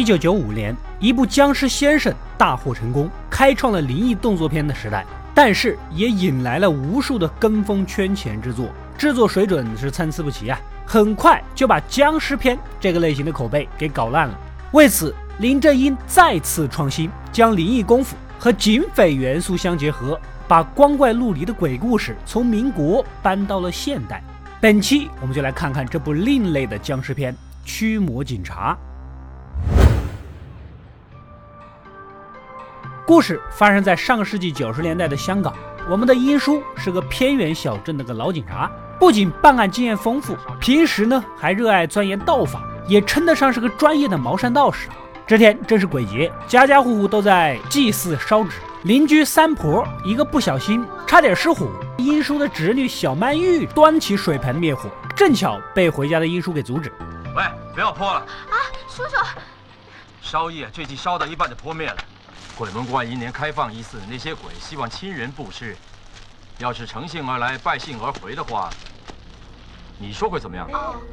一九九五年，一部《僵尸先生》大获成功，开创了灵异动作片的时代，但是也引来了无数的跟风圈钱之作，制作水准是参差不齐啊，很快就把僵尸片这个类型的口碑给搞烂了。为此，林正英再次创新，将灵异功夫和警匪元素相结合，把光怪陆离的鬼故事从民国搬到了现代。本期我们就来看看这部另类的僵尸片《驱魔警察》。故事发生在上世纪九十年代的香港。我们的英叔是个偏远小镇的个老警察，不仅办案经验丰富，平时呢还热爱钻研道法，也称得上是个专业的茅山道士。这天正是鬼节，家家户户都在祭祀烧纸。邻居三婆一个不小心差点失火，英叔的侄女小曼玉端起水盆灭火，正巧被回家的英叔给阻止。喂，不要泼了啊，叔叔！烧业最近烧到一半就泼灭了。鬼门关一年开放一次，那些鬼希望亲人布施，要是乘兴而来，败兴而回的话，你说会怎么样？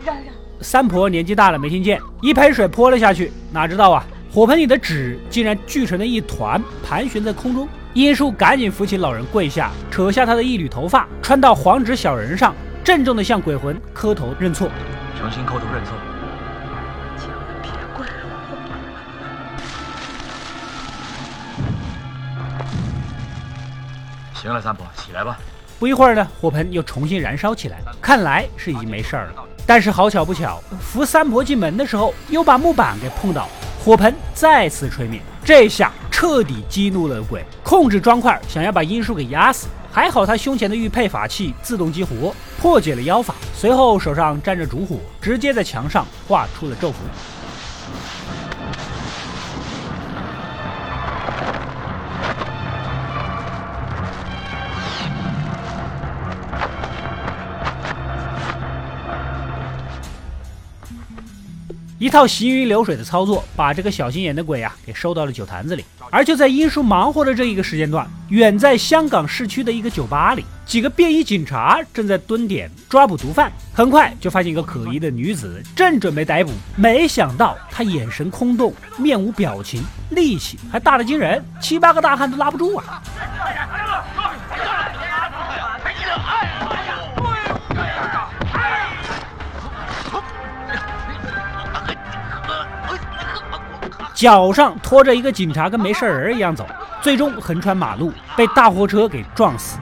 让让。三婆年纪大了没听见，一盆水泼了下去，哪知道啊，火盆里的纸竟然聚成了一团，盘旋在空中。英叔赶紧扶起老人跪下，扯下他的一缕头发，穿到黄纸小人上，郑重地向鬼魂磕头认错，诚心磕头认错。行了，三婆，起来吧。不一会儿呢，火盆又重新燃烧起来，看来是已经没事儿了。但是好巧不巧，扶三婆进门的时候，又把木板给碰倒，火盆再次吹灭。这下彻底激怒了鬼，控制砖块想要把英叔给压死。还好他胸前的玉佩法器自动激活，破解了妖法。随后手上沾着烛火，直接在墙上画出了咒符。一套行云流水的操作，把这个小心眼的鬼啊给收到了酒坛子里。而就在英叔忙活的这一个时间段，远在香港市区的一个酒吧里，几个便衣警察正在蹲点抓捕毒贩。很快就发现一个可疑的女子，正准备逮捕，没想到她眼神空洞，面无表情，力气还大得惊人，七八个大汉都拉不住啊！脚上拖着一个警察，跟没事人一样走，最终横穿马路，被大货车给撞死。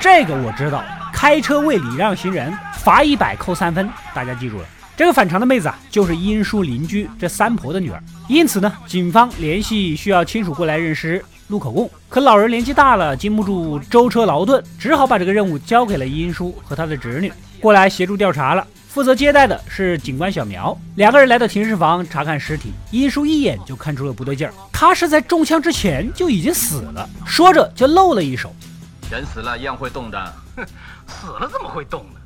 这个我知道，开车未礼让行人，罚一百扣三分，大家记住了。这个反常的妹子啊，就是英叔邻居这三婆的女儿，因此呢，警方联系需要亲属过来认尸。录口供，可老人年纪大了，经不住舟车劳顿，只好把这个任务交给了殷叔和他的侄女过来协助调查了。负责接待的是警官小苗，两个人来到停尸房查看尸体。殷叔一眼就看出了不对劲儿，他是在中枪之前就已经死了。说着就露了一手，人死了一样会动的，哼，死了怎么会动呢？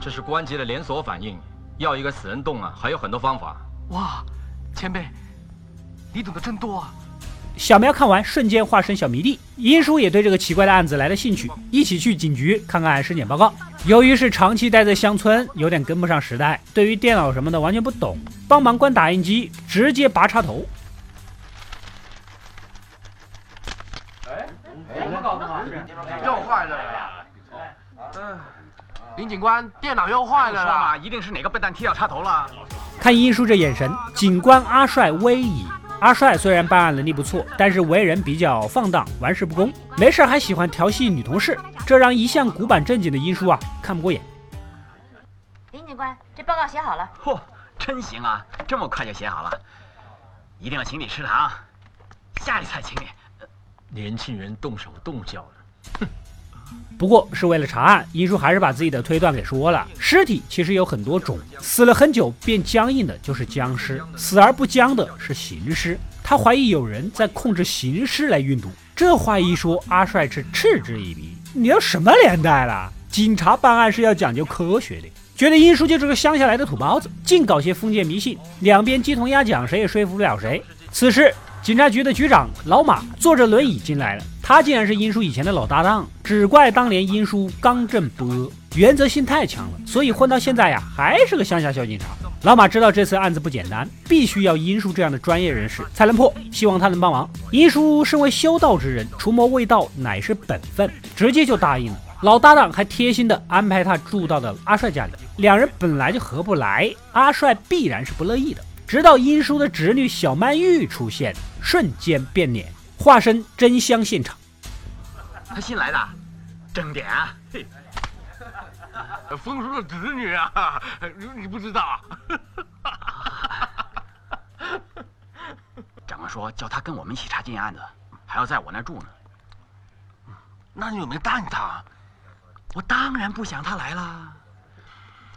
这是关节的连锁反应。要一个死人洞啊，还有很多方法。哇，前辈，你懂得真多啊！小苗看完，瞬间化身小迷弟。英叔也对这个奇怪的案子来了兴趣，一起去警局看看尸检报告。由于是长期待在乡村，有点跟不上时代，对于电脑什么的完全不懂，帮忙关打印机，直接拔插头。哎，怎么搞的？又坏了。嗯。林警官，电脑又坏了啦！一定是哪个笨蛋踢掉插头了。看英叔这眼神，警官阿帅威矣。阿帅虽然办案能力不错，但是为人比较放荡，玩世不恭，没事还喜欢调戏女同事，这让一向古板正经的英叔啊看不过眼。林警官，这报告写好了。嚯，真行啊，这么快就写好了，一定要请你吃糖。下一次请你。年轻人动手动脚的，哼。不过是为了查案，英叔还是把自己的推断给说了。尸体其实有很多种，死了很久变僵硬的就是僵尸，死而不僵的是行尸。他怀疑有人在控制行尸来运毒。这话一说，阿帅是嗤之以鼻：“你要什么年代了？警察办案是要讲究科学的。”觉得英叔就是个乡下来的土包子，净搞些封建迷信，两边鸡同鸭讲，谁也说服不了谁。此时，警察局的局长老马坐着轮椅进来了，他竟然是英叔以前的老搭档，只怪当年英叔刚正不阿，原则性太强了，所以混到现在呀，还是个乡下小警察。老马知道这次案子不简单，必须要英叔这样的专业人士才能破，希望他能帮忙。英叔身为修道之人，除魔卫道乃是本分，直接就答应了。老搭档还贴心的安排他住到了阿帅家里，两人本来就合不来，阿帅必然是不乐意的。直到英叔的侄女小曼玉出现，瞬间变脸，化身真香现场。他新来的，正点啊！嘿，风叔的侄女啊，你不知道？长官说叫他跟我们一起查今天案子，还要在我那住呢。那你有没有答应他？我当然不想他来了。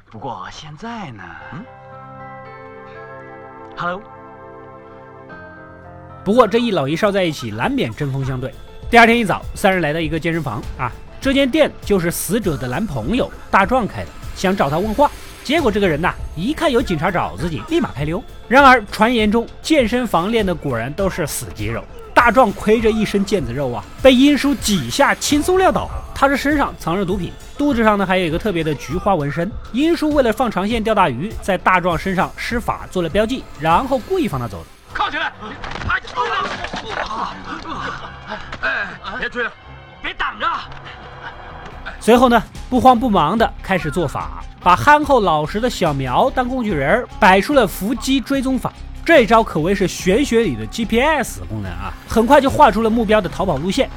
不过现在呢？嗯。Hello。不过这一老一少在一起，难免针锋相对。第二天一早，三人来到一个健身房啊，这间店就是死者的男朋友大壮开的，想找他问话。结果这个人呐，一看有警察找自己，立马开溜。然而传言中健身房练的果然都是死肌肉，大壮亏着一身腱子肉啊，被殷叔几下轻松撂倒。他的身上藏着毒品，肚子上呢还有一个特别的菊花纹身。殷叔为了放长线钓大鱼，在大壮身上施法做了标记，然后故意放他走的。放起来！哎，别追了，别挡着！随后呢，不慌不忙的开始做法，把憨厚老实的小苗当工具人，摆出了伏击追踪法。这招可谓是玄学里的 GPS 功能啊！很快就画出了目标的逃跑路线。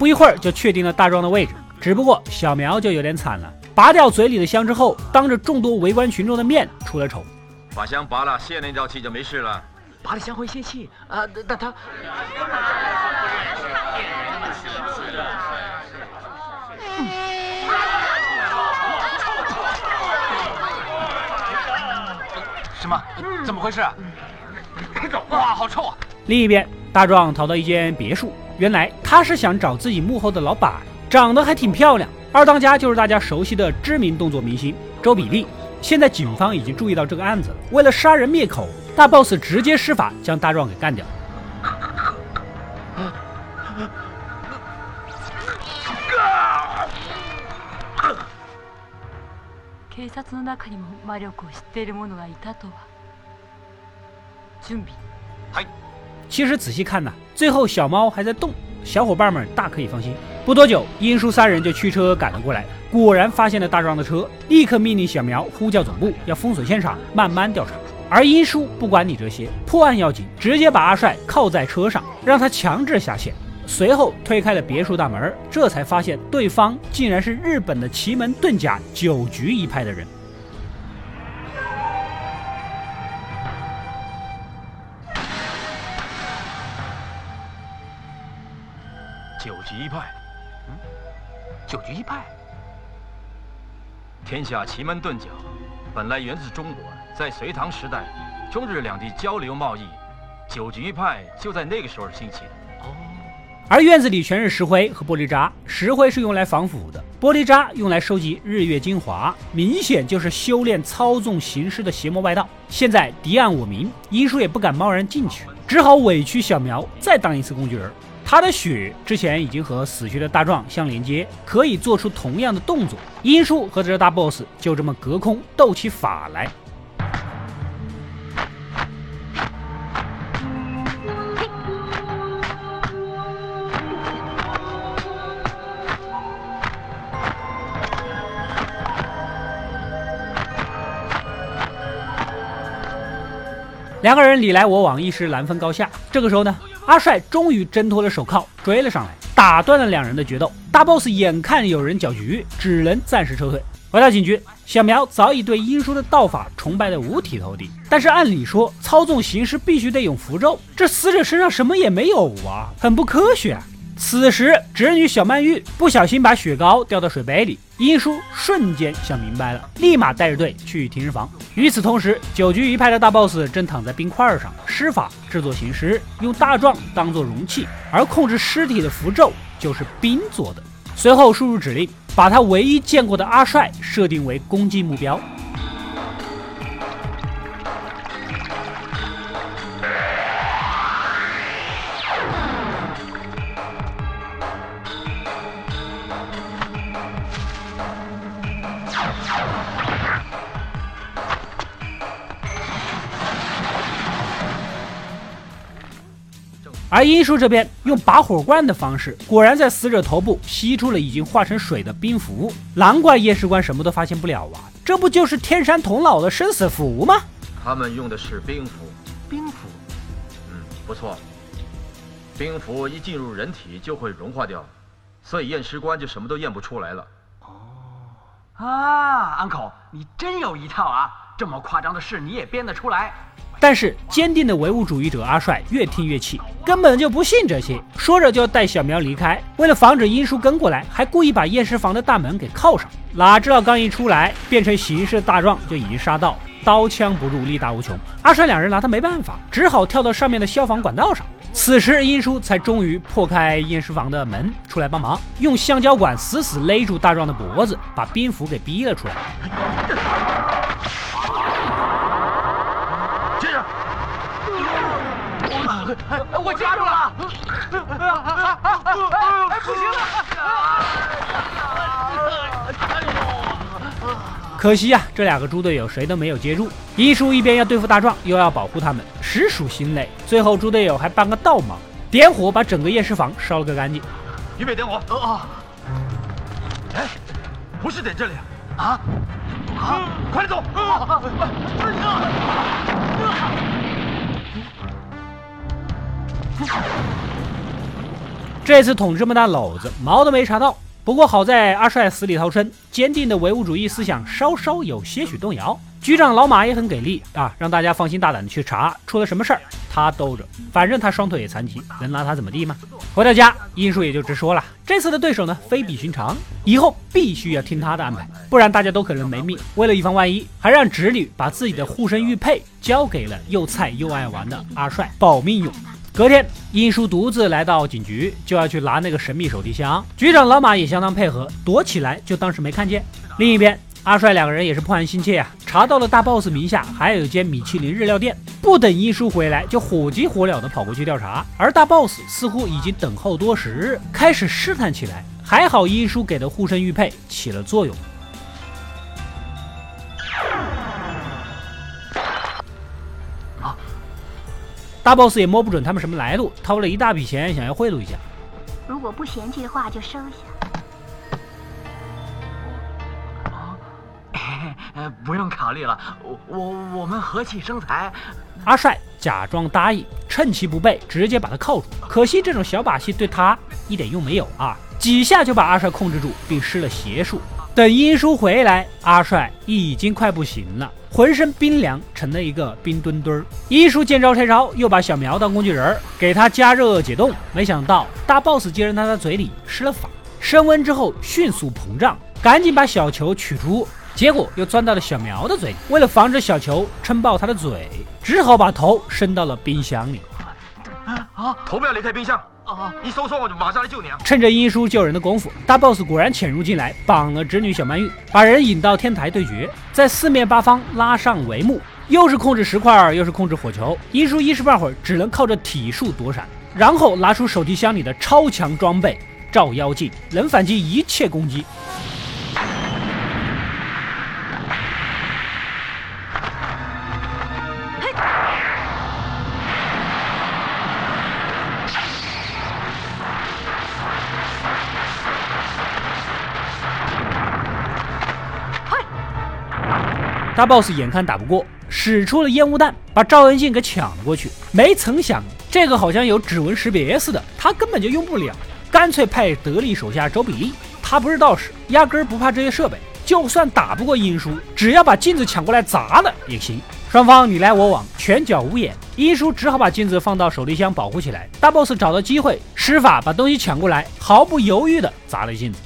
不一会儿就确定了大壮的位置，只不过小苗就有点惨了。拔掉嘴里的香之后，当着众多围观群众的面出了丑。把香拔了，泄那道气就没事了。拔了香会泄气啊？但他什么？怎么回事？快走！哇，好臭啊！另一边，大壮逃到一间别墅。原来他是想找自己幕后的老板，长得还挺漂亮。二当家就是大家熟悉的知名动作明星周比利。现在警方已经注意到这个案子了，为了杀人灭口，大 boss 直接施法将大壮给干掉。警察の中にも魔力を知っている者がいたとは。準備。はい。 其实仔细看呐，最后小猫还在动，小伙伴们大可以放心。不多久，英叔三人就驱车赶了过来，果然发现了大壮的车，立刻命令小苗呼叫总部，要封锁现场，慢慢调查。而英叔不管你这些，破案要紧，直接把阿帅铐在车上，让他强制下线。随后推开了别墅大门，这才发现对方竟然是日本的奇门遁甲九局一派的人。九局一派。天下奇门遁甲本来源自中国，在隋唐时代，中日两地交流贸易，九局一派就在那个时候兴起的。哦。而院子里全是石灰和玻璃渣，石灰是用来防腐的，玻璃渣用来收集日月精华，明显就是修炼操纵形式的邪魔外道。现在敌暗我明，医叔也不敢贸然进去，只好委屈小苗再当一次工具人。他的血之前已经和死去的大壮相连接，可以做出同样的动作。殷叔和这大 boss 就这么隔空斗起法来。两个人你来我往，一时难分高下。这个时候呢？阿帅终于挣脱了手铐，追了上来，打断了两人的决斗。大 boss 眼看有人搅局，只能暂时撤退。回到警局，小苗早已对英叔的道法崇拜的五体投地。但是按理说，操纵行尸必须得用符咒，这死者身上什么也没有啊，很不科学。此时，侄女小曼玉不小心把雪糕掉到水杯里，英叔瞬间想明白了，立马带着队去停尸房。与此同时，九局一派的大 boss 正躺在冰块上施法制作行尸，用大壮当做容器，而控制尸体的符咒就是冰做的。随后输入指令，把他唯一见过的阿帅设定为攻击目标。而殷叔这边用拔火罐的方式，果然在死者头部吸出了已经化成水的冰符，难怪验尸官什么都发现不了啊！这不就是天山童姥的生死符吗？他们用的是冰符，冰符，嗯，不错。冰符一进入人体就会融化掉，所以验尸官就什么都验不出来了。哦，啊，uncle，你真有一套啊！这么夸张的事你也编得出来？但是坚定的唯物主义者阿帅越听越气，根本就不信这些，说着就要带小苗离开。为了防止英叔跟过来，还故意把验尸房的大门给铐上。哪知道刚一出来，变成行尸大壮就已经杀到，刀枪不入，力大无穷。阿帅两人拿他没办法，只好跳到上面的消防管道上。此时英叔才终于破开验尸房的门出来帮忙，用橡胶管死死勒住大壮的脖子，把蝙蝠给逼了出来。我夹住了！不行了！可惜呀，这两个猪队友谁都没有接住。一叔一边要对付大壮，又要保护他们，实属心累。最后猪队友还帮个倒忙，点火把整个验尸房烧了个干净。预备点火！啊！哎，不是点这里啊！啊！快点走！这次捅这么大篓子，毛都没查到。不过好在阿帅死里逃生，坚定的唯物主义思想稍稍有些许动摇。局长老马也很给力啊，让大家放心大胆的去查，出了什么事儿他兜着。反正他双腿也残疾，能拿他怎么地吗？回到家，殷叔也就直说了，这次的对手呢非比寻常，以后必须要听他的安排，不然大家都可能没命。为了以防万一，还让侄女把自己的护身玉佩交给了又菜又爱玩的阿帅保命用。隔天，英叔独自来到警局，就要去拿那个神秘手提箱。局长老马也相当配合，躲起来就当是没看见。另一边，阿帅两个人也是破案心切啊，查到了大 boss 名下还有一间米其林日料店，不等英叔回来，就火急火燎的跑过去调查。而大 boss 似乎已经等候多时，开始试探起来。还好英叔给的护身玉佩起了作用。大 boss 也摸不准他们什么来路，掏了一大笔钱，想要贿赂一下。如果不嫌弃的话，就收下。呃，不用考虑了，我我我们和气生财。阿帅假装答应，趁其不备，直接把他铐住。可惜这种小把戏对他一点用没有啊，几下就把阿帅控制住，并施了邪术。等英叔回来，阿帅已经快不行了。浑身冰凉，成了一个冰墩墩儿。一叔见招拆招，又把小苗当工具人儿，给他加热解冻。没想到大 boss 竟然在他嘴里施了法，升温之后迅速膨胀，赶紧把小球取出，结果又钻到了小苗的嘴里。为了防止小球撑爆他的嘴，只好把头伸到了冰箱里。啊，头不要离开冰箱。你搜索我就马上来救你啊！趁着英叔救人的功夫，大 boss 果然潜入进来，绑了侄女小曼玉，把人引到天台对决，在四面八方拉上帷幕，又是控制石块，又是控制火球，英叔一时半会儿只能靠着体术躲闪，然后拿出手提箱里的超强装备照妖镜，能反击一切攻击。大 boss 眼看打不过，使出了烟雾弹，把照妖镜给抢了过去。没曾想，这个好像有指纹识别似的，他根本就用不了，干脆派得力手下周比利。他不是道士，压根儿不怕这些设备。就算打不过殷叔，只要把镜子抢过来砸了也行。双方你来我往，拳脚无眼，殷叔只好把镜子放到手提箱保护起来。大 boss 找到机会，施法把东西抢过来，毫不犹豫地砸了镜子。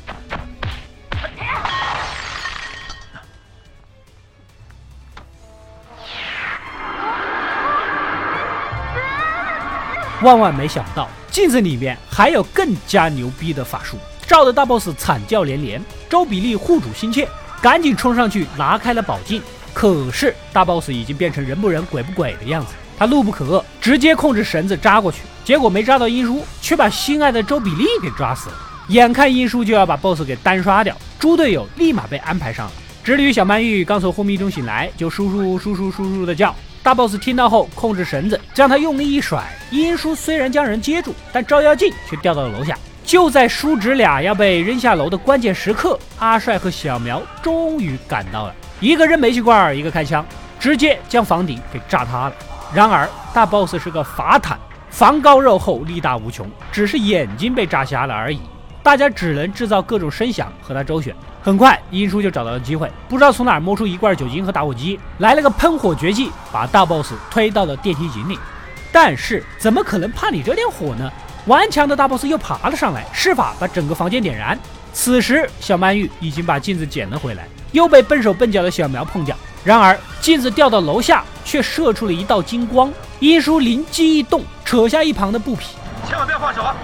万万没想到，镜子里面还有更加牛逼的法术，照得大 boss 惨叫连连。周比利护主心切，赶紧冲上去拿开了宝镜。可是大 boss 已经变成人不人鬼不鬼的样子，他怒不可遏，直接控制绳子扎过去，结果没扎到英叔，却把心爱的周比利给抓死了。眼看英叔就要把 boss 给单刷掉，猪队友立马被安排上了。侄女小曼玉刚从昏迷中醒来，就叔叔叔叔叔叔的叫。大 boss 听到后，控制绳子将他用力一甩，殷叔虽然将人接住，但照妖镜却掉到了楼下。就在叔侄俩要被扔下楼的关键时刻，阿帅和小苗终于赶到了，一个扔煤气罐，一个开枪，直接将房顶给炸塌了。然而大 boss 是个法坦，防高肉厚，力大无穷，只是眼睛被炸瞎了而已。大家只能制造各种声响和他周旋。很快，英叔就找到了机会，不知道从哪儿摸出一罐酒精和打火机，来了个喷火绝技，把大 boss 推到了电梯井里。但是怎么可能怕你这点火呢？顽强的大 boss 又爬了上来，施法把整个房间点燃。此时，小曼玉已经把镜子捡了回来，又被笨手笨脚的小苗碰掉。然而，镜子掉到楼下，却射出了一道金光。英叔灵机一动，扯下一旁的布匹，千万不要放手啊！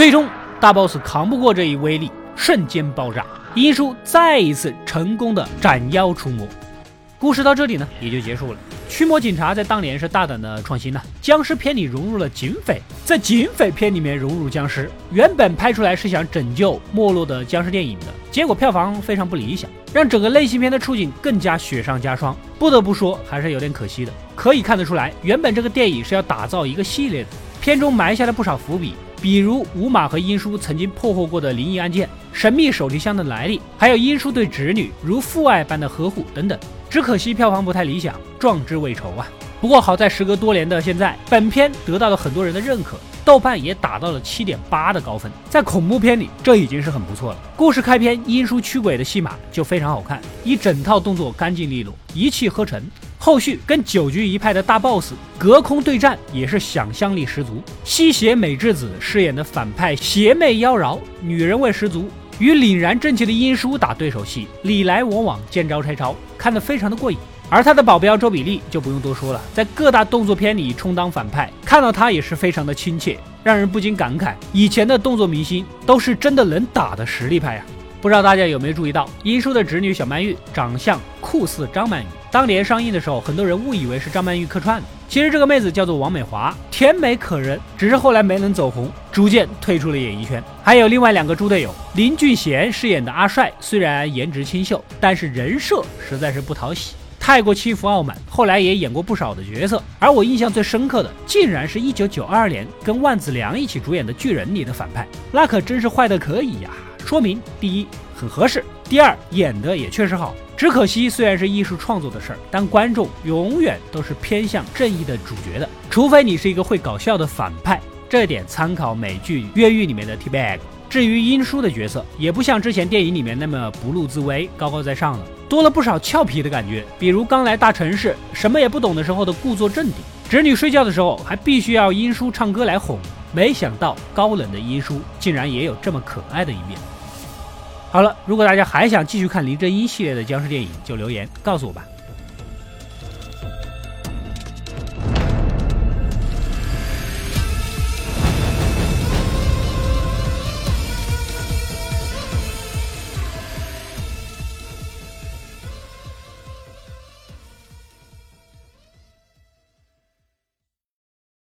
最终，大 boss 扛不过这一威力，瞬间爆炸。英叔再一次成功的斩妖除魔。故事到这里呢，也就结束了。驱魔警察在当年是大胆的创新呢，僵尸片里融入了警匪，在警匪片里面融入僵尸。原本拍出来是想拯救没落的僵尸电影的，结果票房非常不理想，让整个类型片的处境更加雪上加霜。不得不说，还是有点可惜的。可以看得出来，原本这个电影是要打造一个系列的，片中埋下了不少伏笔。比如吴马和英叔曾经破获过的灵异案件、神秘手提箱的来历，还有英叔对侄女如父爱般的呵护等等。只可惜票房不太理想，壮志未酬啊。不过好在时隔多年的现在，本片得到了很多人的认可，豆瓣也打到了七点八的高分。在恐怖片里，这已经是很不错了。故事开篇，英叔驱鬼的戏码就非常好看，一整套动作干净利落，一气呵成。后续跟九局一派的大 boss 隔空对战也是想象力十足。吸血美智子饰演的反派邪魅妖娆，女人味十足，与凛然正气的殷叔打对手戏，你来我往，见招拆招，看得非常的过瘾。而他的保镖周比利就不用多说了，在各大动作片里充当反派，看到他也是非常的亲切，让人不禁感慨，以前的动作明星都是真的能打的实力派呀。不知道大家有没有注意到，殷叔的侄女小曼玉长相酷似张曼玉。当年上映的时候，很多人误以为是张曼玉客串的。其实这个妹子叫做王美华，甜美可人，只是后来没能走红，逐渐退出了演艺圈。还有另外两个猪队友，林俊贤饰演的阿帅，虽然颜值清秀，但是人设实在是不讨喜，太过欺负傲慢。后来也演过不少的角色，而我印象最深刻的，竟然是一九九二年跟万梓良一起主演的《巨人》里的反派，那可真是坏的可以呀。说明第一很合适，第二演的也确实好。只可惜虽然是艺术创作的事儿，但观众永远都是偏向正义的主角的，除非你是一个会搞笑的反派。这点参考美剧《越狱》里面的 T Bag。至于英叔的角色，也不像之前电影里面那么不露自威、高高在上了，多了不少俏皮的感觉。比如刚来大城市什么也不懂的时候的故作镇定，侄女睡觉的时候还必须要英叔唱歌来哄。没想到高冷的英叔竟然也有这么可爱的一面。好了，如果大家还想继续看林正英系列的僵尸电影，就留言告诉我吧。